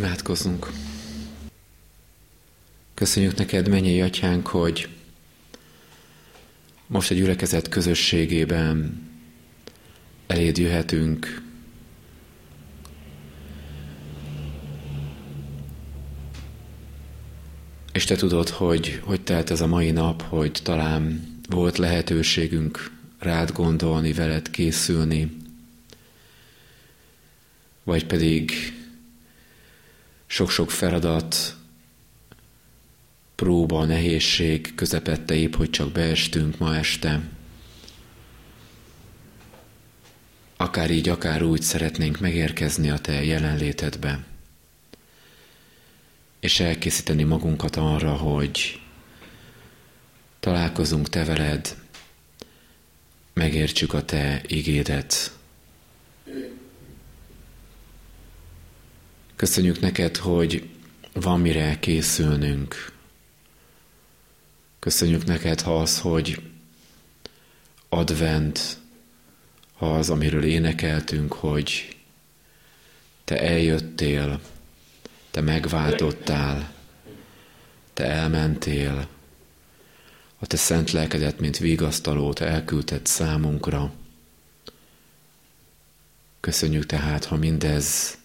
Imádkozzunk! Köszönjük neked, mennyi atyánk, hogy most egy gyülekezet közösségében eléd jöhetünk. És te tudod, hogy hogy telt ez a mai nap, hogy talán volt lehetőségünk rád gondolni, veled készülni, vagy pedig sok-sok feladat, próba, nehézség közepette épp, hogy csak beestünk ma este. Akár így, akár úgy szeretnénk megérkezni a Te jelenlétedbe, és elkészíteni magunkat arra, hogy találkozunk Te veled, megértsük a Te igédet. Köszönjük neked, hogy van mire készülnünk. Köszönjük neked, ha az, hogy advent, ha az, amiről énekeltünk, hogy te eljöttél, te megváltottál, te elmentél, a te szent lelkedet, mint vigasztalót elküldted számunkra. Köszönjük tehát, ha mindez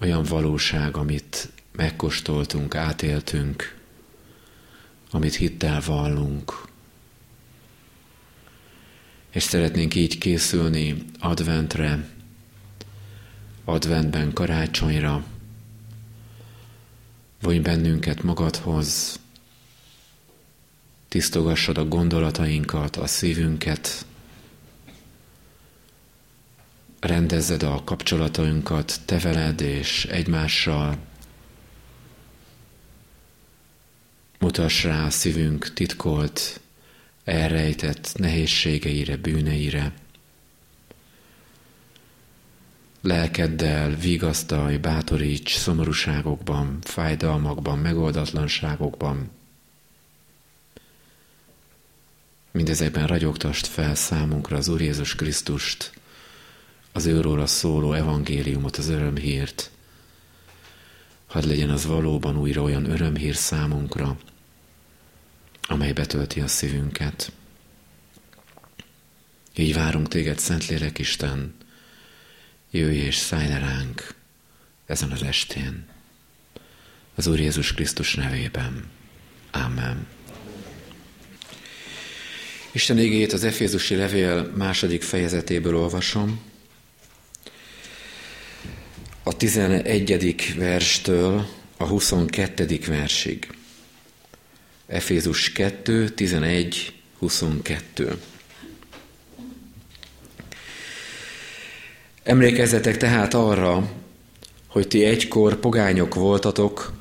olyan valóság, amit megkóstoltunk, átéltünk, amit hittel vallunk. És szeretnénk így készülni adventre, adventben karácsonyra. Vonj bennünket magadhoz, tisztogassad a gondolatainkat, a szívünket, rendezzed a kapcsolatainkat te veled és egymással, Mutass rá a szívünk titkolt, elrejtett nehézségeire, bűneire. Lelkeddel vigasztalj, bátoríts szomorúságokban, fájdalmakban, megoldatlanságokban. Mindezekben ragyogtast fel számunkra az Úr Jézus Krisztust, az őróla szóló evangéliumot, az örömhírt. Hadd legyen az valóban újra olyan örömhír számunkra, amely betölti a szívünket. Így várunk téged, Szentlélek Isten, jöjj és szállj le ránk ezen az estén. Az Úr Jézus Krisztus nevében. Amen. Isten égét az Efézusi levél második fejezetéből olvasom. A 11. verstől a 22. versig. Efézus 2, 11, 22. Emlékezzetek tehát arra, hogy ti egykor pogányok voltatok,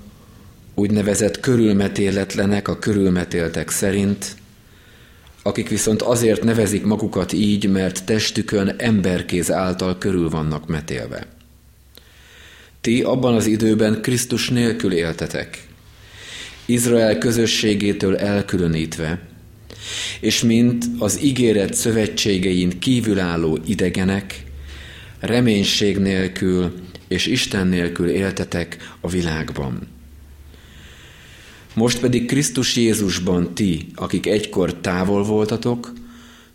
úgynevezett körülmetéletlenek a körülmetéltek szerint, akik viszont azért nevezik magukat így, mert testükön emberkéz által körül vannak metélve. Ti abban az időben Krisztus nélkül éltetek, Izrael közösségétől elkülönítve, és mint az ígéret szövetségein kívülálló idegenek, reménység nélkül és Isten nélkül éltetek a világban. Most pedig Krisztus Jézusban ti, akik egykor távol voltatok,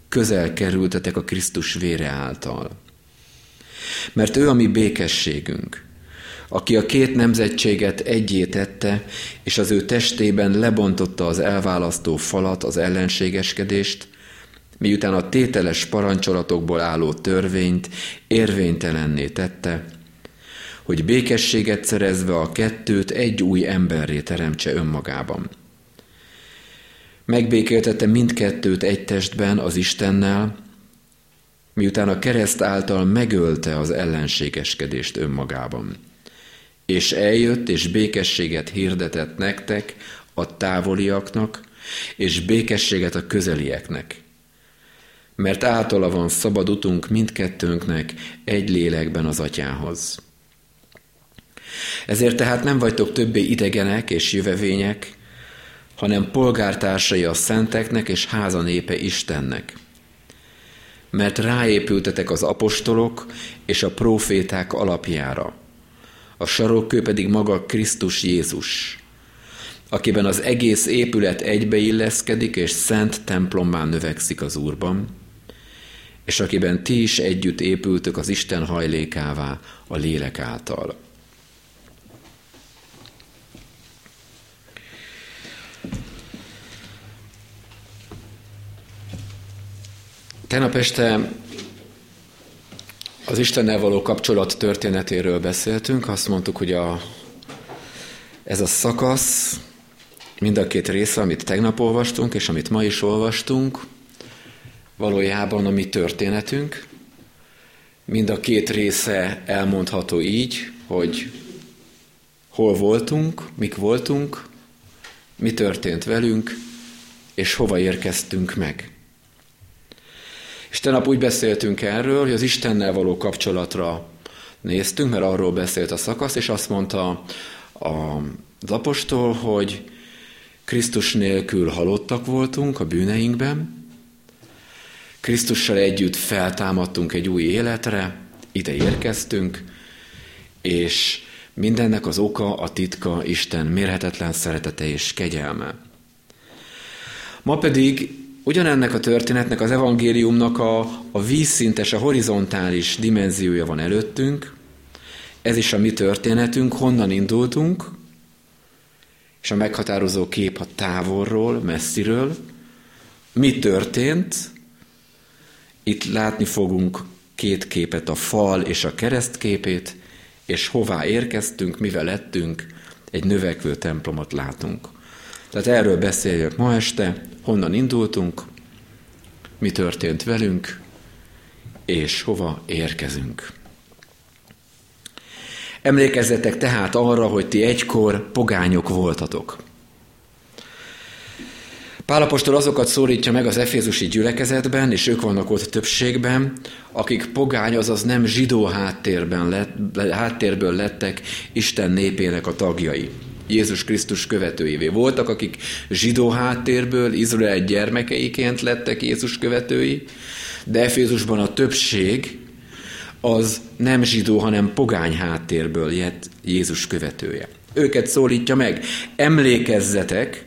közel kerültetek a Krisztus vére által. Mert ő a mi békességünk, aki a két nemzetséget egyé tette, és az ő testében lebontotta az elválasztó falat, az ellenségeskedést, miután a tételes parancsolatokból álló törvényt érvénytelenné tette, hogy békességet szerezve a kettőt egy új emberré teremtse önmagában. Megbékéltette mindkettőt egy testben az Istennel, miután a kereszt által megölte az ellenségeskedést önmagában és eljött, és békességet hirdetett nektek, a távoliaknak, és békességet a közelieknek. Mert általa van szabad utunk mindkettőnknek egy lélekben az atyához. Ezért tehát nem vagytok többé idegenek és jövevények, hanem polgártársai a szenteknek és háza népe Istennek. Mert ráépültetek az apostolok és a proféták alapjára – a sarokkő pedig maga Krisztus Jézus, akiben az egész épület egybeilleszkedik, és szent templommá növekszik az Úrban, és akiben ti is együtt épültök az Isten hajlékává a lélek által. Tegnap este az Istennel való kapcsolat történetéről beszéltünk, azt mondtuk, hogy a, ez a szakasz, mind a két része, amit tegnap olvastunk, és amit ma is olvastunk, valójában a mi történetünk. Mind a két része elmondható így, hogy hol voltunk, mik voltunk, mi történt velünk, és hova érkeztünk meg. És tenap úgy beszéltünk erről, hogy az Istennel való kapcsolatra néztünk, mert arról beszélt a szakasz, és azt mondta az apostol, hogy Krisztus nélkül halottak voltunk a bűneinkben, Krisztussal együtt feltámadtunk egy új életre, ide érkeztünk, és mindennek az oka, a titka Isten mérhetetlen szeretete és kegyelme. Ma pedig Ugyanennek a történetnek, az evangéliumnak a, a vízszintes, a horizontális dimenziója van előttünk, ez is a mi történetünk, honnan indultunk, és a meghatározó kép a távolról, messziről, mi történt, itt látni fogunk két képet, a fal és a kereszt képét, és hová érkeztünk, mivel lettünk, egy növekvő templomot látunk. Tehát erről beszéljük ma este, honnan indultunk, mi történt velünk, és hova érkezünk. Emlékezzetek tehát arra, hogy ti egykor pogányok voltatok. Pálapostól azokat szólítja meg az efézusi gyülekezetben, és ők vannak ott többségben, akik pogány, azaz nem zsidó háttérben lett, háttérből lettek Isten népének a tagjai. Jézus Krisztus követőivé. Voltak, akik zsidó háttérből, Izrael gyermekeiként lettek Jézus követői, de Efézusban a többség az nem zsidó, hanem pogány háttérből jött Jézus követője. Őket szólítja meg, emlékezzetek,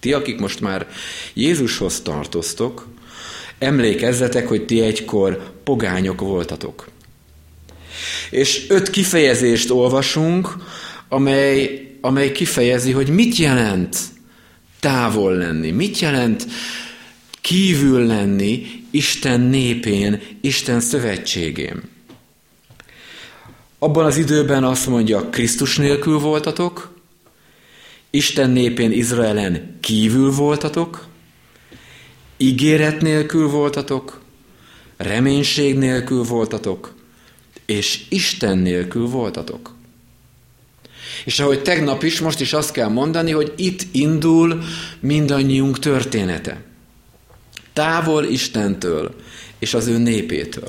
ti, akik most már Jézushoz tartoztok, emlékezzetek, hogy ti egykor pogányok voltatok. És öt kifejezést olvasunk, amely amely kifejezi, hogy mit jelent távol lenni, mit jelent kívül lenni Isten népén, Isten szövetségén. Abban az időben azt mondja, Krisztus nélkül voltatok, Isten népén Izraelen kívül voltatok, ígéret nélkül voltatok, reménység nélkül voltatok, és Isten nélkül voltatok. És ahogy tegnap is, most is azt kell mondani, hogy itt indul mindannyiunk története. Távol Istentől és az ő népétől.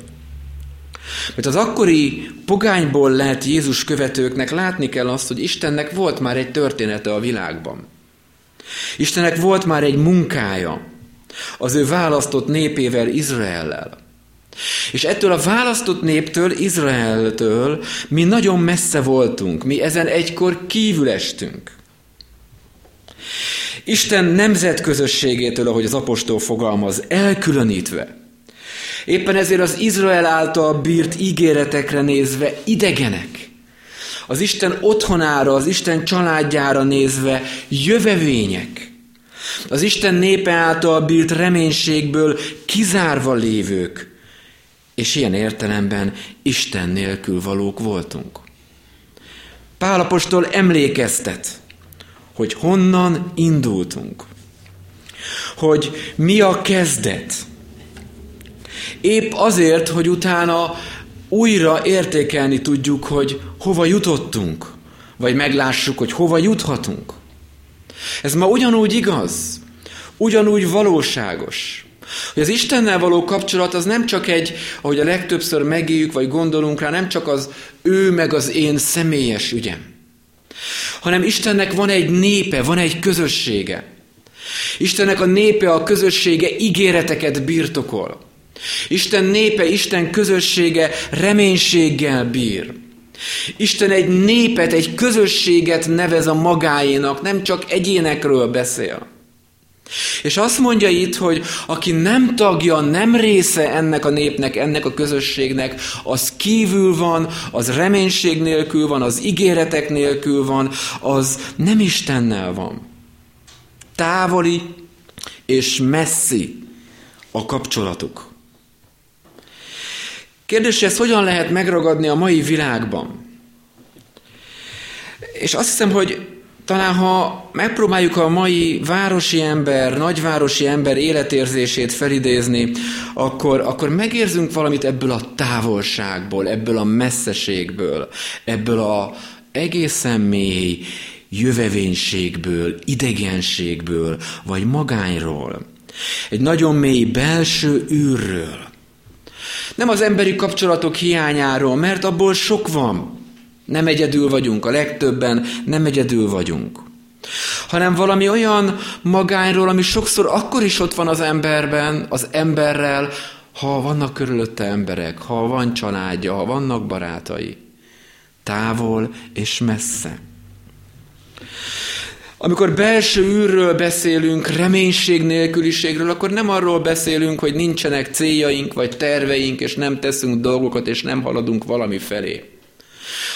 Mert az akkori pogányból lett Jézus követőknek látni kell azt, hogy Istennek volt már egy története a világban. Istennek volt már egy munkája az ő választott népével, Izraellel. És ettől a választott néptől, Izraeltől mi nagyon messze voltunk, mi ezen egykor kívül estünk. Isten nemzetközösségétől, ahogy az apostol fogalmaz, elkülönítve. Éppen ezért az Izrael által bírt ígéretekre nézve idegenek. Az Isten otthonára, az Isten családjára nézve jövevények. Az Isten népe által bírt reménységből kizárva lévők, és ilyen értelemben Isten nélkül valók voltunk. Pálapostól emlékeztet, hogy honnan indultunk, hogy mi a kezdet. Épp azért, hogy utána újra értékelni tudjuk, hogy hova jutottunk, vagy meglássuk, hogy hova juthatunk. Ez ma ugyanúgy igaz, ugyanúgy valóságos. Hogy az Istennel való kapcsolat az nem csak egy, ahogy a legtöbbször megéljük, vagy gondolunk rá, nem csak az ő meg az én személyes ügyem, hanem Istennek van egy népe, van egy közössége. Istennek a népe, a közössége ígéreteket birtokol. Isten népe, Isten közössége reménységgel bír. Isten egy népet, egy közösséget nevez a magáénak, nem csak egyénekről beszél. És azt mondja itt, hogy aki nem tagja, nem része ennek a népnek, ennek a közösségnek, az kívül van, az reménység nélkül van, az ígéretek nélkül van, az nem Istennel van. Távoli és messzi a kapcsolatuk. Kérdés, ezt hogyan lehet megragadni a mai világban? És azt hiszem, hogy talán ha megpróbáljuk a mai városi ember, nagyvárosi ember életérzését felidézni, akkor, akkor megérzünk valamit ebből a távolságból, ebből a messzeségből, ebből a egészen mély jövevénységből, idegenségből, vagy magányról. Egy nagyon mély belső űrről. Nem az emberi kapcsolatok hiányáról, mert abból sok van. Nem egyedül vagyunk, a legtöbben nem egyedül vagyunk. Hanem valami olyan magányról, ami sokszor akkor is ott van az emberben, az emberrel, ha vannak körülötte emberek, ha van családja, ha vannak barátai. Távol és messze. Amikor belső űrről beszélünk, reménység nélküliségről, akkor nem arról beszélünk, hogy nincsenek céljaink vagy terveink, és nem teszünk dolgokat, és nem haladunk valami felé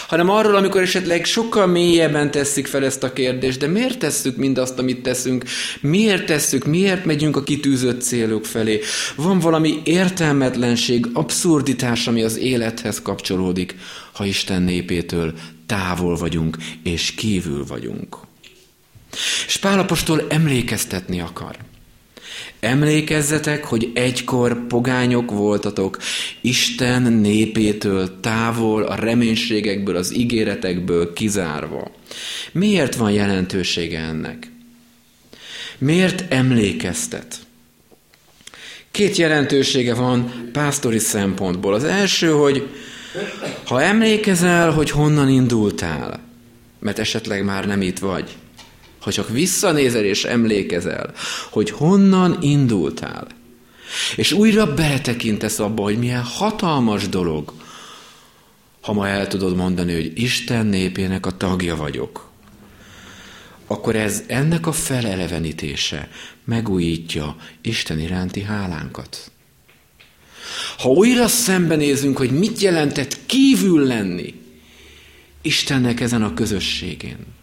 hanem arról, amikor esetleg sokkal mélyebben teszik fel ezt a kérdést, de miért tesszük mindazt, amit teszünk? Miért tesszük? Miért megyünk a kitűzött célok felé? Van valami értelmetlenség, abszurditás, ami az élethez kapcsolódik, ha Isten népétől távol vagyunk és kívül vagyunk. És Pálapostól emlékeztetni akar. Emlékezzetek, hogy egykor pogányok voltatok, Isten népétől távol, a reménységekből, az ígéretekből kizárva. Miért van jelentősége ennek? Miért emlékeztet? Két jelentősége van pásztori szempontból. Az első, hogy ha emlékezel, hogy honnan indultál, mert esetleg már nem itt vagy, ha csak visszanézel és emlékezel, hogy honnan indultál, és újra beletekintesz abba, hogy milyen hatalmas dolog, ha ma el tudod mondani, hogy Isten népének a tagja vagyok, akkor ez ennek a felelevenítése megújítja Isten iránti hálánkat. Ha újra szembenézünk, hogy mit jelentett kívül lenni Istennek ezen a közösségén,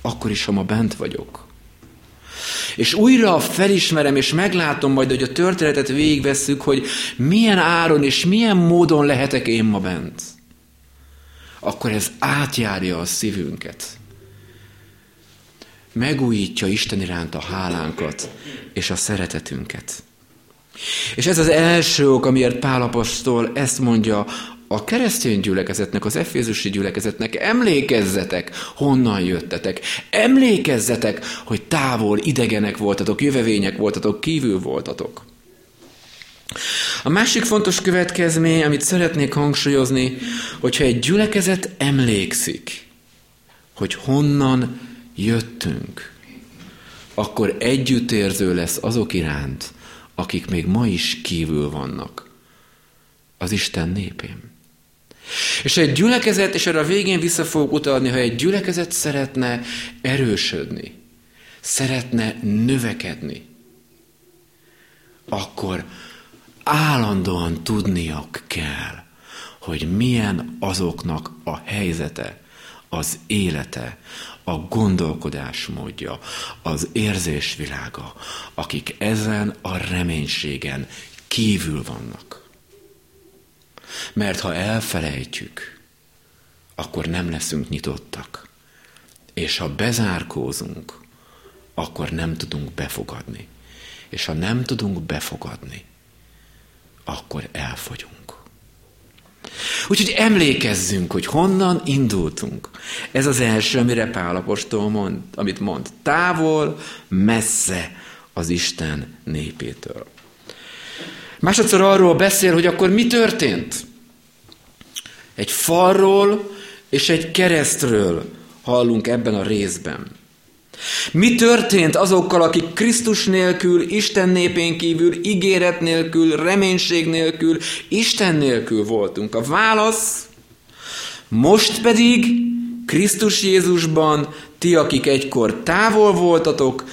akkor is, ha ma bent vagyok. És újra felismerem, és meglátom majd, hogy a történetet végigvesszük, hogy milyen áron és milyen módon lehetek én ma bent. Akkor ez átjárja a szívünket. Megújítja Isten iránt a hálánkat és a szeretetünket. És ez az első ok, amiért Pálapostól ezt mondja a keresztény gyülekezetnek, az efézusi gyülekezetnek emlékezzetek, honnan jöttetek. Emlékezzetek, hogy távol idegenek voltatok, jövevények voltatok, kívül voltatok. A másik fontos következmény, amit szeretnék hangsúlyozni, hogyha egy gyülekezet emlékszik, hogy honnan jöttünk, akkor együttérző lesz azok iránt, akik még ma is kívül vannak az Isten népén. És egy gyülekezet, és erre a végén vissza fogok utalni, ha egy gyülekezet szeretne erősödni, szeretne növekedni, akkor állandóan tudniak kell, hogy milyen azoknak a helyzete, az élete, a gondolkodásmódja, az érzésvilága, akik ezen a reménységen kívül vannak. Mert ha elfelejtjük, akkor nem leszünk nyitottak. És ha bezárkózunk, akkor nem tudunk befogadni. És ha nem tudunk befogadni, akkor elfogyunk. Úgyhogy emlékezzünk, hogy honnan indultunk. Ez az első, amire Pálapostól mond, amit mond. Távol, messze az Isten népétől. Másodszor arról beszél, hogy akkor mi történt. Egy falról és egy keresztről hallunk ebben a részben. Mi történt azokkal, akik Krisztus nélkül, Isten népén kívül, ígéret nélkül, reménység nélkül, Isten nélkül voltunk? A válasz Most pedig Krisztus Jézusban ti, akik egykor távol voltatok,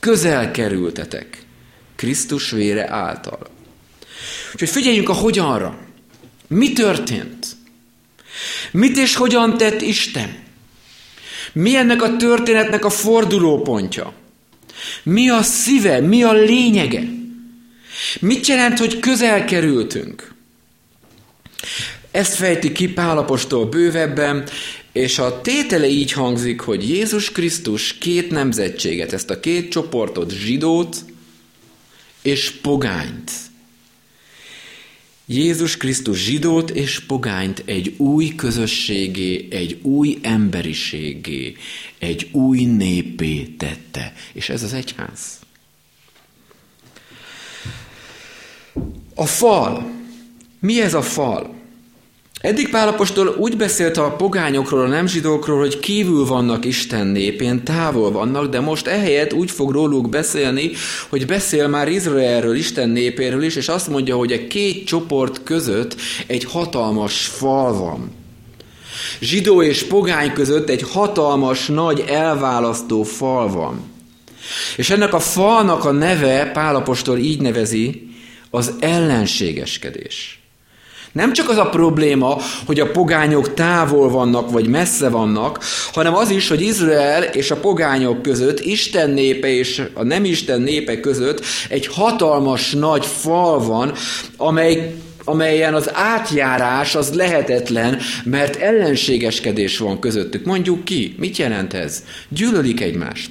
közel kerültetek Krisztus vére által. Úgyhogy figyeljünk a hogyanra. Mi történt? Mit és hogyan tett Isten? Mi ennek a történetnek a fordulópontja? Mi a szíve, mi a lényege? Mit jelent, hogy közel kerültünk? Ezt fejti ki Pálapostól bővebben, és a tétele így hangzik, hogy Jézus Krisztus két nemzetséget, ezt a két csoportot, zsidót és pogányt. Jézus Krisztus zsidót és pogányt egy új közösségé, egy új emberiségé, egy új népé tette. És ez az egyház. A fal. Mi ez a fal? Eddig Pálapostól úgy beszélt a pogányokról, a nem zsidókról, hogy kívül vannak Isten népén, távol vannak, de most ehelyett úgy fog róluk beszélni, hogy beszél már Izraelről, Isten népéről is, és azt mondja, hogy a két csoport között egy hatalmas fal van. Zsidó és pogány között egy hatalmas, nagy elválasztó fal van. És ennek a falnak a neve, Pálapostól így nevezi, az ellenségeskedés. Nem csak az a probléma, hogy a pogányok távol vannak, vagy messze vannak, hanem az is, hogy Izrael és a pogányok között, Isten népe és a nem Isten népe között egy hatalmas nagy fal van, amely amelyen az átjárás az lehetetlen, mert ellenségeskedés van közöttük. Mondjuk ki, mit jelent ez? Gyűlölik egymást,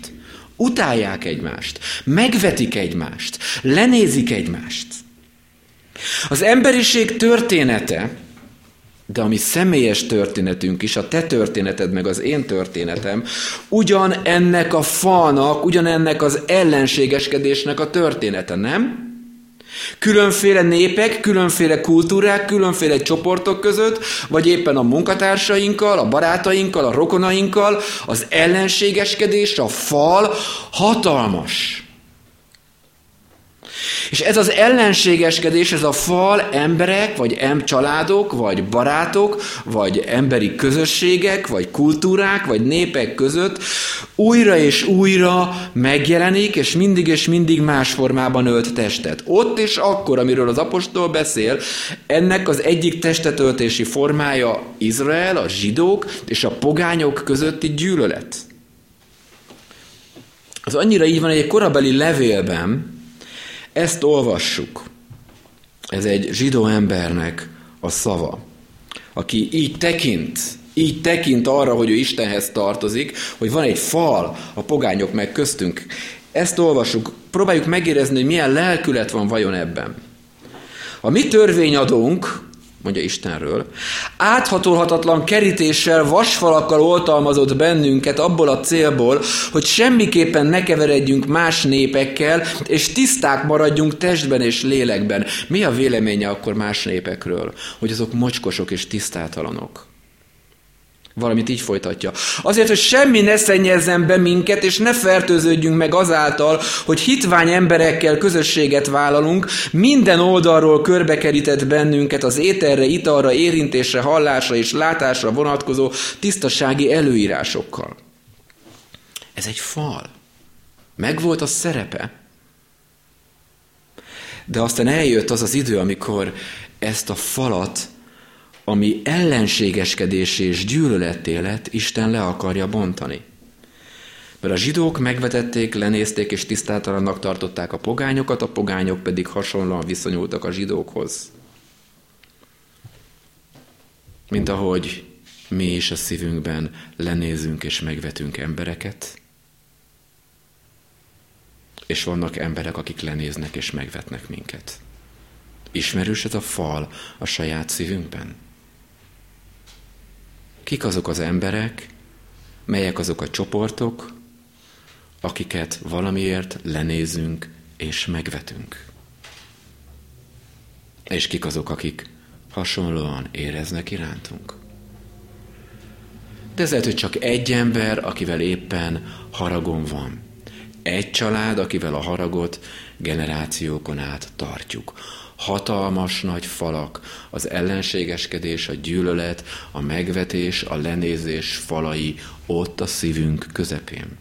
utálják egymást, megvetik egymást, lenézik egymást. Az emberiség története, de a mi személyes történetünk is, a te történeted meg az én történetem, ugyan ennek a falnak, ugyan ennek az ellenségeskedésnek a története, nem? Különféle népek, különféle kultúrák, különféle csoportok között, vagy éppen a munkatársainkkal, a barátainkkal, a rokonainkkal, az ellenségeskedés, a fal hatalmas. És ez az ellenségeskedés, ez a fal emberek, vagy em családok, vagy barátok, vagy emberi közösségek, vagy kultúrák, vagy népek között újra és újra megjelenik, és mindig és mindig más formában ölt testet. Ott és akkor, amiről az apostol beszél, ennek az egyik testetöltési formája Izrael, a zsidók és a pogányok közötti gyűlölet. Az annyira így van, hogy egy korabeli levélben, ezt olvassuk. Ez egy zsidó embernek a szava, aki így tekint, így tekint arra, hogy ő Istenhez tartozik, hogy van egy fal a pogányok meg köztünk. Ezt olvassuk, próbáljuk megérezni, hogy milyen lelkület van vajon ebben. A mi törvényadónk, mondja Istenről, áthatolhatatlan kerítéssel, vasfalakkal oltalmazott bennünket abból a célból, hogy semmiképpen ne keveredjünk más népekkel, és tiszták maradjunk testben és lélekben. Mi a véleménye akkor más népekről? Hogy azok mocskosok és tisztátalanok. Valamit így folytatja. Azért, hogy semmi ne szennyezzen be minket, és ne fertőződjünk meg azáltal, hogy hitvány emberekkel közösséget vállalunk, minden oldalról körbekerített bennünket az ételre, italra, érintésre, hallásra és látásra vonatkozó tisztasági előírásokkal. Ez egy fal. Megvolt a szerepe. De aztán eljött az az idő, amikor ezt a falat ami ellenségeskedés és gyűlöletté lett, Isten le akarja bontani. Mert a zsidók megvetették, lenézték és tisztátalannak tartották a pogányokat, a pogányok pedig hasonlóan viszonyultak a zsidókhoz. Mint ahogy mi is a szívünkben lenézünk és megvetünk embereket, és vannak emberek, akik lenéznek és megvetnek minket. Ismerős ez a fal a saját szívünkben? Kik azok az emberek, melyek azok a csoportok, akiket valamiért lenézünk és megvetünk. És kik azok, akik hasonlóan éreznek irántunk. De ez lehet, hogy csak egy ember, akivel éppen haragon van. Egy család, akivel a haragot generációkon át tartjuk. Hatalmas nagy falak, az ellenségeskedés, a gyűlölet, a megvetés, a lenézés falai ott a szívünk közepén.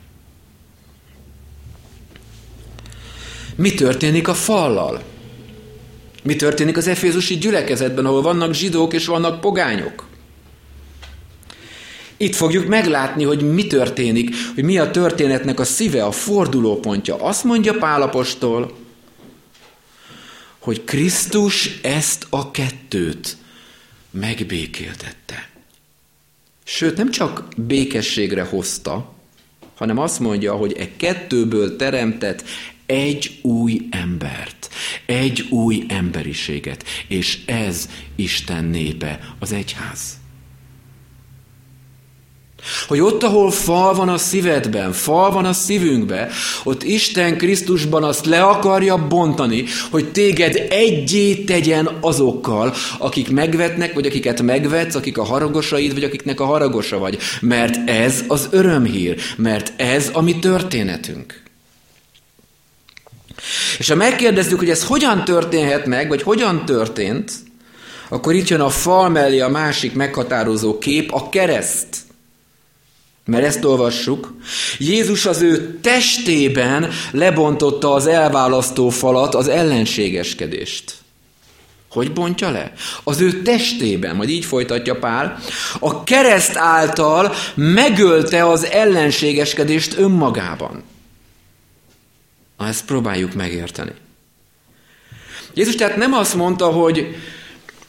Mi történik a fallal? Mi történik az efézusi gyülekezetben, ahol vannak zsidók és vannak pogányok? Itt fogjuk meglátni, hogy mi történik, hogy mi a történetnek a szíve, a fordulópontja. Azt mondja Pálapostól, hogy Krisztus ezt a kettőt megbékéltette. Sőt, nem csak békességre hozta, hanem azt mondja, hogy e kettőből teremtett egy új embert, egy új emberiséget, és ez Isten népe, az egyház. Hogy ott, ahol fal van a szívedben, fal van a szívünkben, ott Isten Krisztusban azt le akarja bontani, hogy téged egyé tegyen azokkal, akik megvetnek, vagy akiket megvetsz, akik a haragosaid, vagy akiknek a haragosa vagy. Mert ez az örömhír, mert ez a mi történetünk. És ha megkérdezzük, hogy ez hogyan történhet meg, vagy hogyan történt, akkor itt jön a fal mellé a másik meghatározó kép, a kereszt. Mert ezt olvassuk. Jézus az ő testében lebontotta az elválasztó falat, az ellenségeskedést. Hogy bontja le? Az ő testében, majd így folytatja Pál, a kereszt által megölte az ellenségeskedést önmagában. Na, ezt próbáljuk megérteni. Jézus tehát nem azt mondta, hogy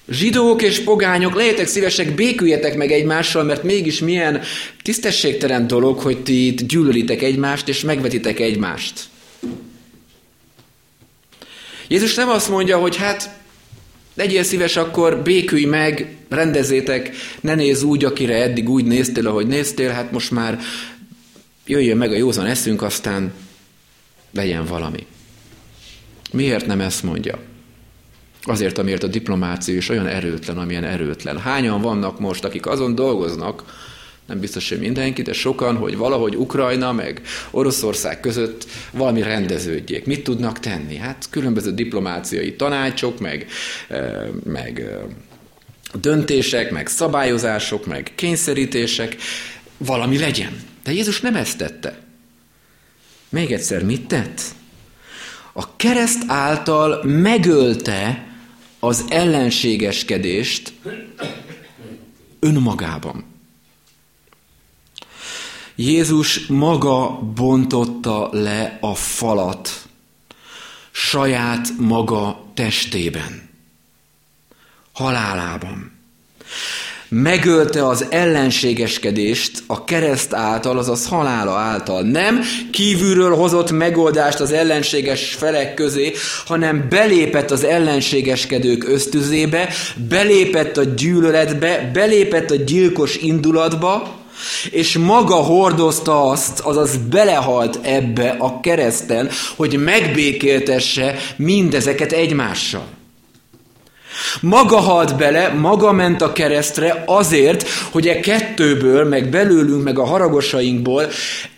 zsidók és pogányok, legyetek szívesek, béküljetek meg egymással, mert mégis milyen tisztességtelen dolog, hogy ti itt gyűlölitek egymást, és megvetitek egymást. Jézus nem azt mondja, hogy hát legyél szíves, akkor békülj meg, rendezétek, ne nézz úgy, akire eddig úgy néztél, ahogy néztél, hát most már jöjjön meg a józan eszünk, aztán legyen valami. Miért nem ezt mondja? Azért, amiért a diplomáció is olyan erőtlen, amilyen erőtlen. Hányan vannak most, akik azon dolgoznak, nem biztos, hogy mindenki, de sokan, hogy valahogy Ukrajna meg Oroszország között valami rendeződjék. Mit tudnak tenni? Hát különböző diplomáciai tanácsok, meg, meg döntések, meg szabályozások, meg kényszerítések, valami legyen. De Jézus nem ezt tette. Még egyszer, mit tett? A kereszt által megölte az ellenségeskedést önmagában. Jézus maga bontotta le a falat saját maga testében, halálában megölte az ellenségeskedést a kereszt által, azaz halála által. Nem kívülről hozott megoldást az ellenséges felek közé, hanem belépett az ellenségeskedők ösztözébe, belépett a gyűlöletbe, belépett a gyilkos indulatba, és maga hordozta azt, azaz belehalt ebbe a kereszten, hogy megbékéltesse mindezeket egymással. Maga halt bele, maga ment a keresztre azért, hogy e kettőből, meg belőlünk, meg a haragosainkból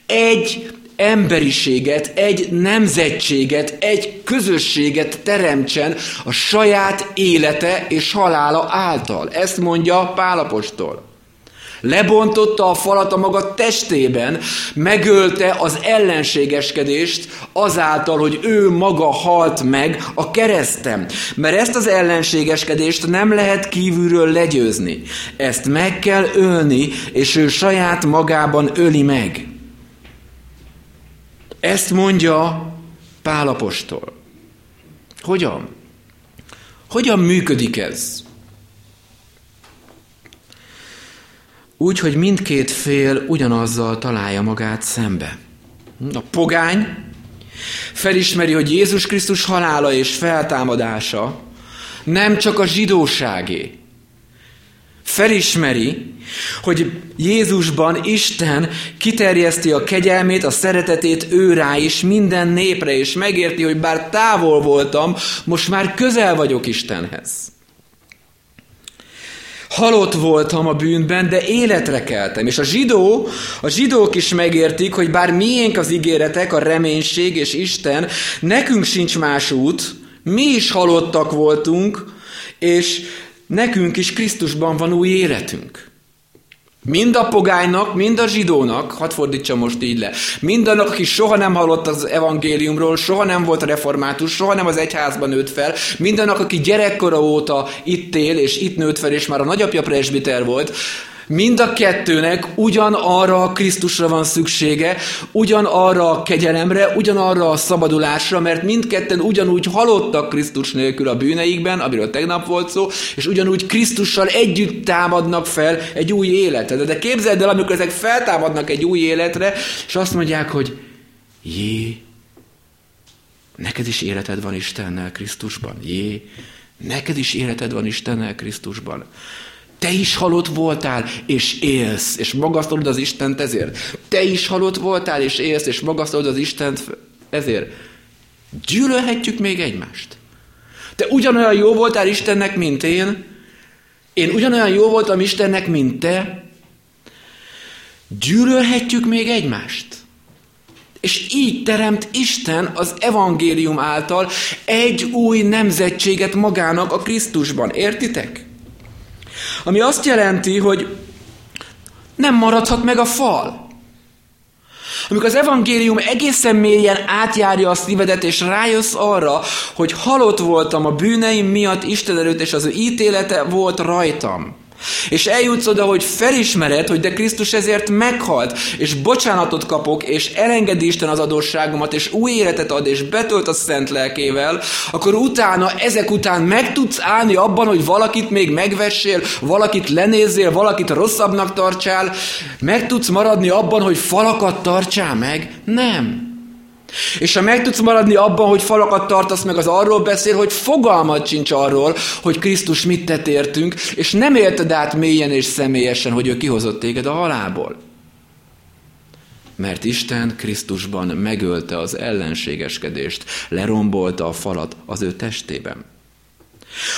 egy emberiséget, egy nemzetséget, egy közösséget teremtsen a saját élete és halála által. Ezt mondja Pálapostól. Lebontotta a falat a maga testében, megölte az ellenségeskedést azáltal, hogy ő maga halt meg a keresztem. Mert ezt az ellenségeskedést nem lehet kívülről legyőzni. Ezt meg kell ölni, és ő saját magában öli meg. Ezt mondja Pálapostól. Hogyan? Hogyan működik ez? Úgy, hogy mindkét fél ugyanazzal találja magát szembe. A pogány felismeri, hogy Jézus Krisztus halála és feltámadása nem csak a zsidóságé. Felismeri, hogy Jézusban Isten kiterjeszti a kegyelmét, a szeretetét ő rá is minden népre, és megérti, hogy bár távol voltam, most már közel vagyok Istenhez. Halott voltam a bűnben, de életre keltem. És a zsidó, a zsidók is megértik, hogy bár miénk az ígéretek, a reménység és Isten, nekünk sincs más út, Mi is halottak voltunk, és nekünk is Krisztusban van új életünk. Mind a pogánynak, mind a zsidónak, hadd fordítsam most így le, mindannak, aki soha nem hallott az evangéliumról, soha nem volt református, soha nem az egyházban nőtt fel, mindannak, aki gyerekkora óta itt él, és itt nőtt fel, és már a nagyapja presbiter volt, Mind a kettőnek ugyanarra a Krisztusra van szüksége, ugyanarra a kegyelemre, ugyanarra a szabadulásra, mert mindketten ugyanúgy halottak Krisztus nélkül a bűneikben, amiről tegnap volt szó, és ugyanúgy Krisztussal együtt támadnak fel egy új életre. De képzeld el, amikor ezek feltámadnak egy új életre, és azt mondják, hogy jé, neked is életed van Istennel Krisztusban, jé, neked is életed van Istennel Krisztusban. Te is halott voltál, és élsz, és magasztalod az Istent ezért. Te is halott voltál, és élsz, és magasztalod az Istent ezért. Gyűlölhetjük még egymást. Te ugyanolyan jó voltál Istennek, mint én. Én ugyanolyan jó voltam Istennek, mint te. Gyűlölhetjük még egymást. És így teremt Isten az evangélium által egy új nemzetséget magának a Krisztusban. Értitek? Ami azt jelenti, hogy nem maradhat meg a fal. Amikor az evangélium egészen mélyen átjárja a szívedet, és rájössz arra, hogy halott voltam a bűneim miatt Isten előtt, és az ő ítélete volt rajtam. És eljutsz oda, hogy felismered, hogy de Krisztus ezért meghalt, és bocsánatot kapok, és elengedi Isten az adósságomat, és új életet ad, és betölt a szent lelkével, akkor utána, ezek után meg tudsz állni abban, hogy valakit még megvessél, valakit lenézzél, valakit rosszabbnak tartsál, meg tudsz maradni abban, hogy falakat tartsál meg? Nem. És ha meg tudsz maradni abban, hogy falakat tartasz meg, az arról beszél, hogy fogalmad sincs arról, hogy Krisztus mit tett értünk, és nem érted át mélyen és személyesen, hogy ő kihozott téged a halálból. Mert Isten Krisztusban megölte az ellenségeskedést, lerombolta a falat az ő testében.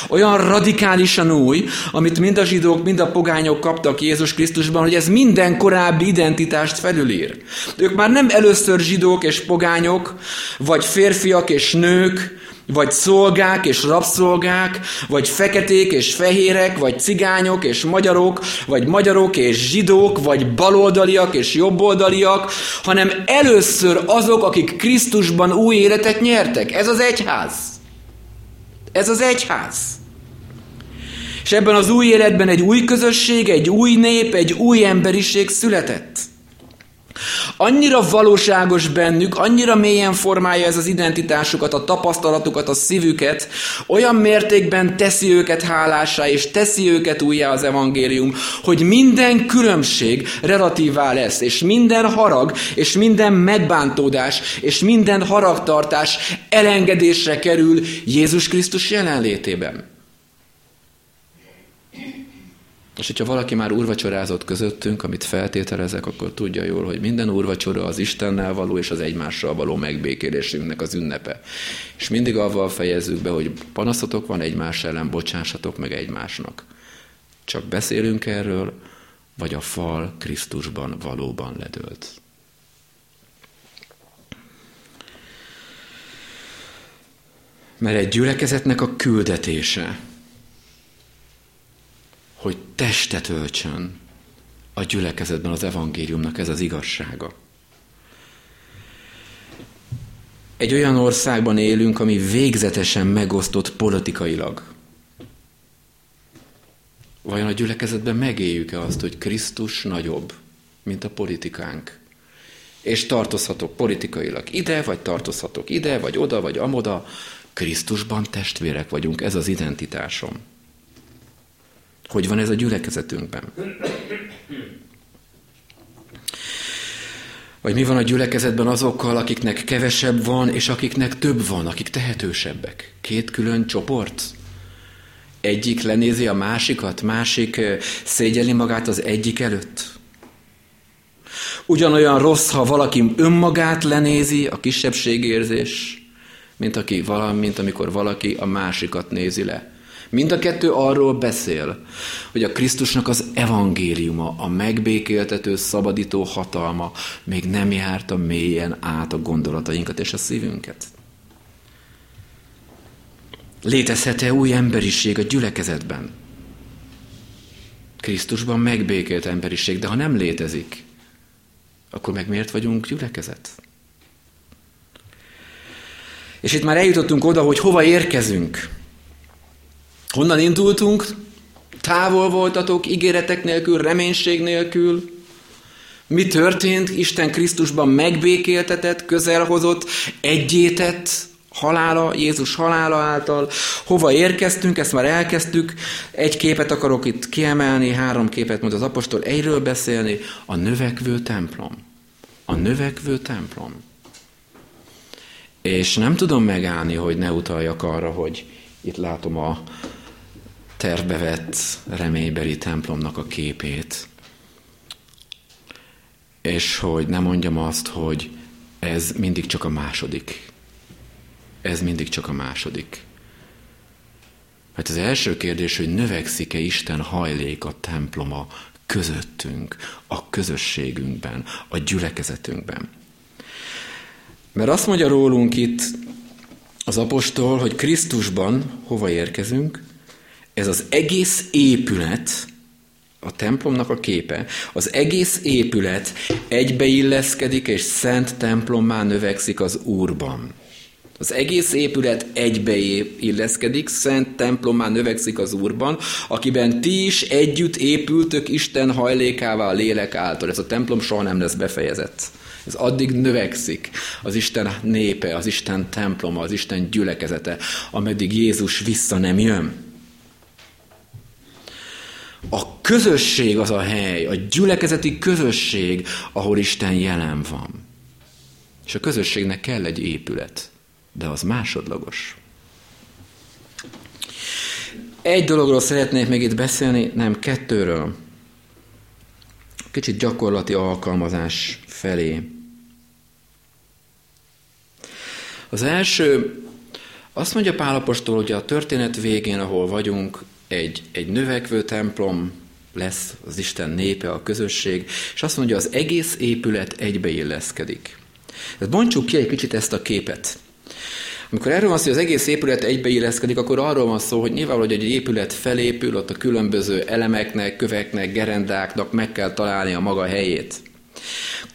Olyan radikálisan új, amit mind a zsidók, mind a pogányok kaptak Jézus Krisztusban, hogy ez minden korábbi identitást felülír. Ők már nem először zsidók és pogányok, vagy férfiak és nők, vagy szolgák és rabszolgák, vagy feketék és fehérek, vagy cigányok és magyarok, vagy magyarok és zsidók, vagy baloldaliak és jobboldaliak, hanem először azok, akik Krisztusban új életet nyertek. Ez az egyház. Ez az egyház. És ebben az új életben egy új közösség, egy új nép, egy új emberiség született. Annyira valóságos bennük, annyira mélyen formálja ez az identitásukat, a tapasztalatukat, a szívüket, olyan mértékben teszi őket hálásá, és teszi őket újjá az evangélium, hogy minden különbség relatívá lesz, és minden harag, és minden megbántódás, és minden haragtartás elengedésre kerül Jézus Krisztus jelenlétében. És hogyha valaki már úrvacsorázott közöttünk, amit feltételezek, akkor tudja jól, hogy minden úrvacsora az Istennel való és az egymással való megbékélésünknek az ünnepe. És mindig avval fejezzük be, hogy panaszotok van egymás ellen, bocsássatok meg egymásnak. Csak beszélünk erről, vagy a fal Krisztusban valóban ledőlt. Mert egy gyülekezetnek a küldetése, hogy testet öltsön a gyülekezetben az evangéliumnak ez az igazsága. Egy olyan országban élünk, ami végzetesen megosztott politikailag. Vajon a gyülekezetben megéljük-e azt, hogy Krisztus nagyobb, mint a politikánk? És tartozhatok politikailag ide, vagy tartozhatok ide, vagy oda, vagy amoda. Krisztusban testvérek vagyunk, ez az identitásom. Hogy van ez a gyülekezetünkben? Vagy mi van a gyülekezetben azokkal, akiknek kevesebb van, és akiknek több van, akik tehetősebbek? Két külön csoport? Egyik lenézi a másikat, másik szégyeli magát az egyik előtt? Ugyanolyan rossz, ha valaki önmagát lenézi, a kisebbségérzés, mint, aki, mint amikor valaki a másikat nézi le. Mind a kettő arról beszél, hogy a Krisztusnak az evangéliuma, a megbékéltető, szabadító hatalma még nem járta mélyen át a gondolatainkat és a szívünket. Létezhet-e új emberiség a gyülekezetben? Krisztusban megbékélt emberiség, de ha nem létezik, akkor meg miért vagyunk gyülekezet? És itt már eljutottunk oda, hogy hova érkezünk. Honnan indultunk? Távol voltatok, ígéretek nélkül, reménység nélkül. Mi történt? Isten Krisztusban megbékéltetett, közelhozott, egyétett halála, Jézus halála által. Hova érkeztünk, ezt már elkezdtük. Egy képet akarok itt kiemelni, három képet mond az apostol, egyről beszélni, a növekvő templom. A növekvő templom. És nem tudom megállni, hogy ne utaljak arra, hogy itt látom a tervbevett reménybeli templomnak a képét, és hogy ne mondjam azt, hogy ez mindig csak a második. Ez mindig csak a második. Hát az első kérdés, hogy növekszik-e Isten hajlék a temploma közöttünk, a közösségünkben, a gyülekezetünkben. Mert azt mondja rólunk itt az apostol, hogy Krisztusban hova érkezünk, ez az egész épület, a templomnak a képe, az egész épület egybeilleszkedik, és szent templommá növekszik az Úrban. Az egész épület egybe illeszkedik, szent templomá növekszik az Úrban, akiben ti is együtt épültök Isten hajlékává a lélek által. Ez a templom soha nem lesz befejezett. Ez addig növekszik az Isten népe, az Isten temploma, az Isten gyülekezete, ameddig Jézus vissza nem jön. A közösség az a hely, a gyülekezeti közösség, ahol Isten jelen van. És a közösségnek kell egy épület, de az másodlagos. Egy dologról szeretnék még itt beszélni, nem kettőről. Kicsit gyakorlati alkalmazás felé. Az első, azt mondja Pálapostól, hogy a történet végén, ahol vagyunk, egy, egy növekvő templom lesz az Isten népe, a közösség, és azt mondja, az egész épület egybeilleszkedik. Ez bontsuk ki egy kicsit ezt a képet. Amikor erről van szó, hogy az egész épület egybeilleszkedik, akkor arról van szó, hogy nyilván, hogy egy épület felépül, ott a különböző elemeknek, köveknek, gerendáknak meg kell találni a maga helyét.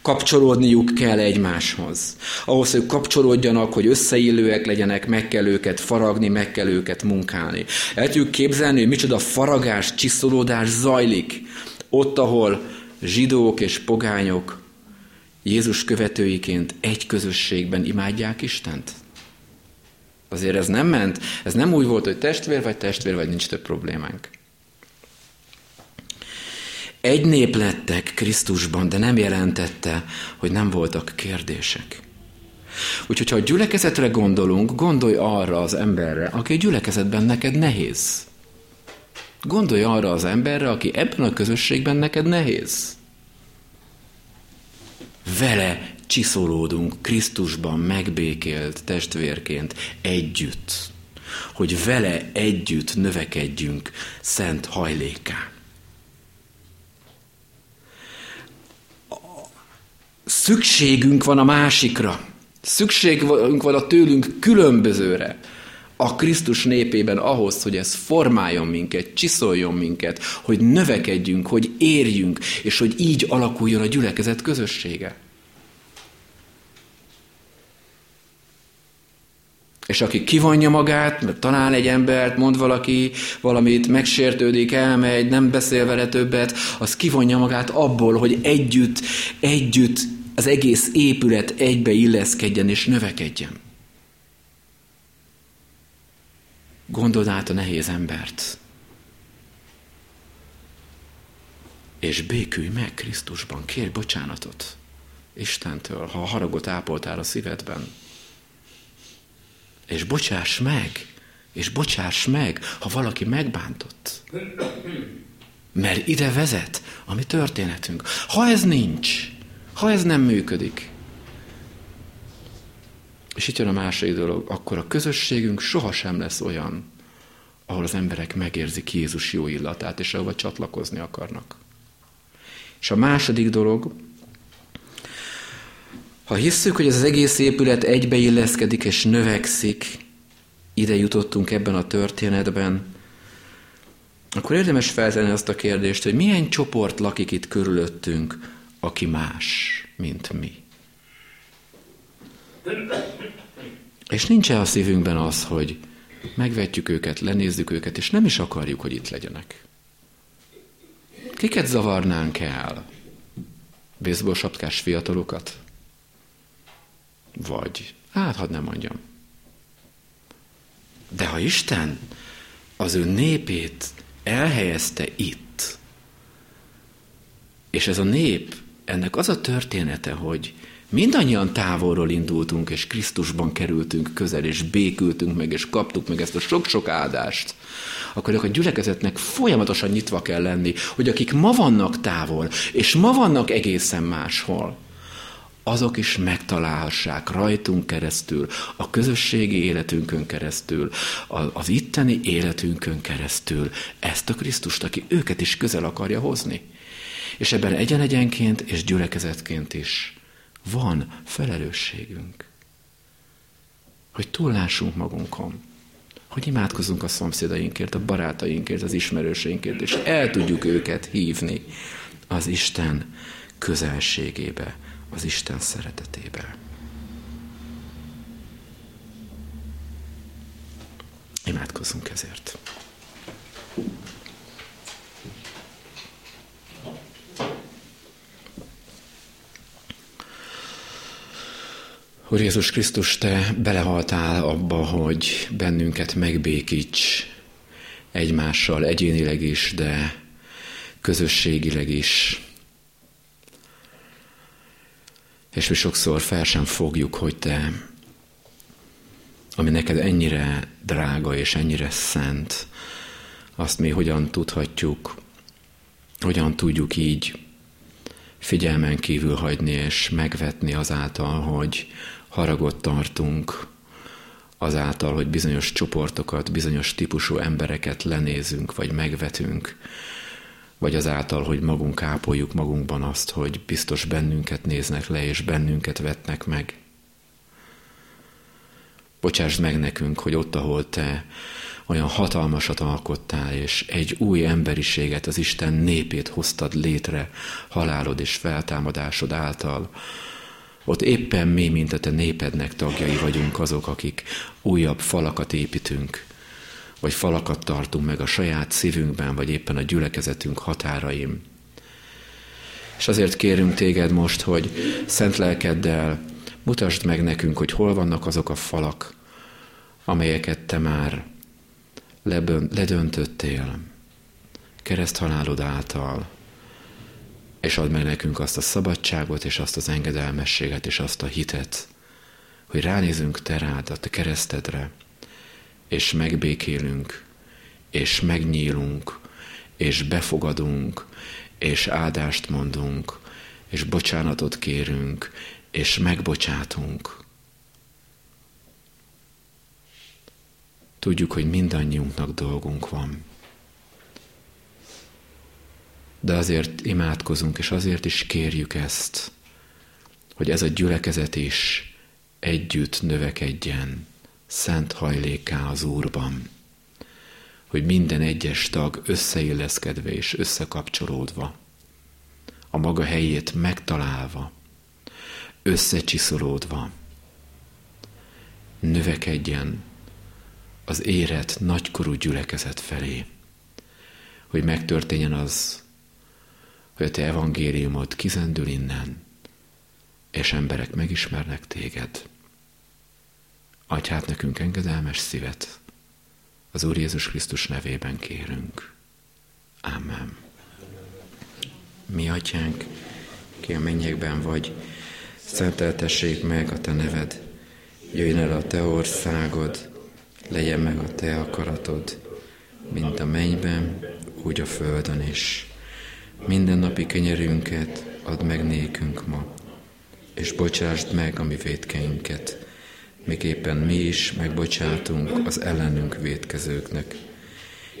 Kapcsolódniuk kell egymáshoz. Ahhoz, hogy kapcsolódjanak, hogy összeillőek legyenek, meg kell őket faragni, meg kell őket munkálni. El tudjuk képzelni, hogy micsoda faragás, csiszolódás zajlik ott, ahol zsidók és pogányok Jézus követőiként egy közösségben imádják Istent? Azért ez nem ment, ez nem úgy volt, hogy testvér vagy testvér, vagy nincs több problémánk. Egy nép lettek Krisztusban, de nem jelentette, hogy nem voltak kérdések. Úgyhogy, ha a gyülekezetre gondolunk, gondolj arra az emberre, aki a gyülekezetben neked nehéz. Gondolj arra az emberre, aki ebben a közösségben neked nehéz. Vele csiszolódunk Krisztusban megbékélt testvérként együtt, hogy vele együtt növekedjünk szent hajlékán. Szükségünk van a másikra. Szükségünk van a tőlünk különbözőre a Krisztus népében ahhoz, hogy ez formáljon minket, csiszoljon minket, hogy növekedjünk, hogy érjünk, és hogy így alakuljon a gyülekezet közössége. És aki kivonja magát, mert talál egy embert, mond valaki valamit, megsértődik, elmegy, nem beszél vele többet, az kivonja magát abból, hogy együtt, együtt az egész épület egybe illeszkedjen és növekedjen. Gondold át a nehéz embert. És békülj meg Krisztusban, kérj bocsánatot Istentől, ha a haragot ápoltál a szívedben. És bocsáss meg, és bocsáss meg, ha valaki megbántott. Mert ide vezet a mi történetünk. Ha ez nincs, ha ez nem működik, és itt jön a második dolog, akkor a közösségünk sohasem lesz olyan, ahol az emberek megérzik Jézus jó illatát, és ahova csatlakozni akarnak. És a második dolog, ha hisszük, hogy ez az egész épület egybeilleszkedik és növekszik, ide jutottunk ebben a történetben, akkor érdemes feltenni azt a kérdést, hogy milyen csoport lakik itt körülöttünk, aki más, mint mi. És nincs-e a szívünkben az, hogy megvetjük őket, lenézzük őket, és nem is akarjuk, hogy itt legyenek. Kiket zavarnánk el? Baseball sapkás fiatalokat? Vagy, hát hadd nem mondjam. De ha Isten az ő népét elhelyezte itt, és ez a nép, ennek az a története, hogy mindannyian távolról indultunk, és Krisztusban kerültünk közel, és békültünk meg, és kaptuk meg ezt a sok-sok áldást, akkor a gyülekezetnek folyamatosan nyitva kell lenni, hogy akik ma vannak távol, és ma vannak egészen máshol, azok is megtalálhassák rajtunk keresztül, a közösségi életünkön keresztül, az itteni életünkön keresztül ezt a Krisztust, aki őket is közel akarja hozni. És ebben egyen-egyenként és gyülekezetként is van felelősségünk, hogy túllássunk magunkon, hogy imádkozunk a szomszédainkért, a barátainkért, az ismerőseinkért, és el tudjuk őket hívni az Isten közelségébe, az Isten szeretetébe. Imádkozzunk ezért. Úr Jézus Krisztus, Te belehaltál abba, hogy bennünket megbékíts egymással, egyénileg is, de közösségileg is. És mi sokszor fel sem fogjuk, hogy Te, ami neked ennyire drága és ennyire szent, azt mi hogyan tudhatjuk, hogyan tudjuk így figyelmen kívül hagyni és megvetni azáltal, hogy haragot tartunk azáltal, hogy bizonyos csoportokat, bizonyos típusú embereket lenézünk, vagy megvetünk, vagy azáltal, hogy magunk ápoljuk magunkban azt, hogy biztos bennünket néznek le, és bennünket vetnek meg. Bocsásd meg nekünk, hogy ott, ahol Te olyan hatalmasat alkottál, és egy új emberiséget, az Isten népét hoztad létre halálod és feltámadásod által, ott éppen mi, mint a te népednek tagjai vagyunk azok, akik újabb falakat építünk, vagy falakat tartunk meg a saját szívünkben, vagy éppen a gyülekezetünk határaim. És azért kérünk téged most, hogy szent lelkeddel mutasd meg nekünk, hogy hol vannak azok a falak, amelyeket te már ledöntöttél kereszthalálod által, és add meg nekünk azt a szabadságot, és azt az engedelmességet, és azt a hitet, hogy ránézünk te rád, a te keresztedre, és megbékélünk, és megnyílunk, és befogadunk, és áldást mondunk, és bocsánatot kérünk, és megbocsátunk. Tudjuk, hogy mindannyiunknak dolgunk van de azért imádkozunk, és azért is kérjük ezt, hogy ez a gyülekezet is együtt növekedjen, szent hajléká az Úrban, hogy minden egyes tag összeilleszkedve és összekapcsolódva, a maga helyét megtalálva, összecsiszolódva, növekedjen az érett nagykorú gyülekezet felé, hogy megtörténjen az, hogy a te evangéliumod kizendül innen, és emberek megismernek téged. Adj nekünk engedelmes szívet, az Úr Jézus Krisztus nevében kérünk. Ámen. Mi atyánk, ki a mennyekben vagy, szenteltessék meg a te neved, jöjjön el a te országod, legyen meg a te akaratod, mint a mennyben, úgy a földön is. Minden napi kenyerünket add meg nékünk ma, és bocsásd meg a mi védkeinket, éppen mi is megbocsátunk az ellenünk védkezőknek.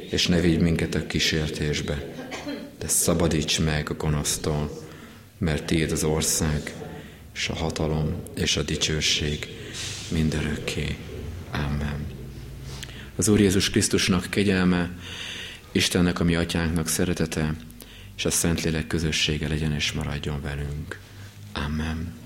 És ne vigy minket a kísértésbe, de szabadíts meg a gonosztól, mert tiéd az ország, és a hatalom, és a dicsőség mindörökké. Amen. Az Úr Jézus Krisztusnak kegyelme, Istennek, a mi atyánknak szeretete, és a Szentlélek közössége legyen és maradjon velünk. Amen.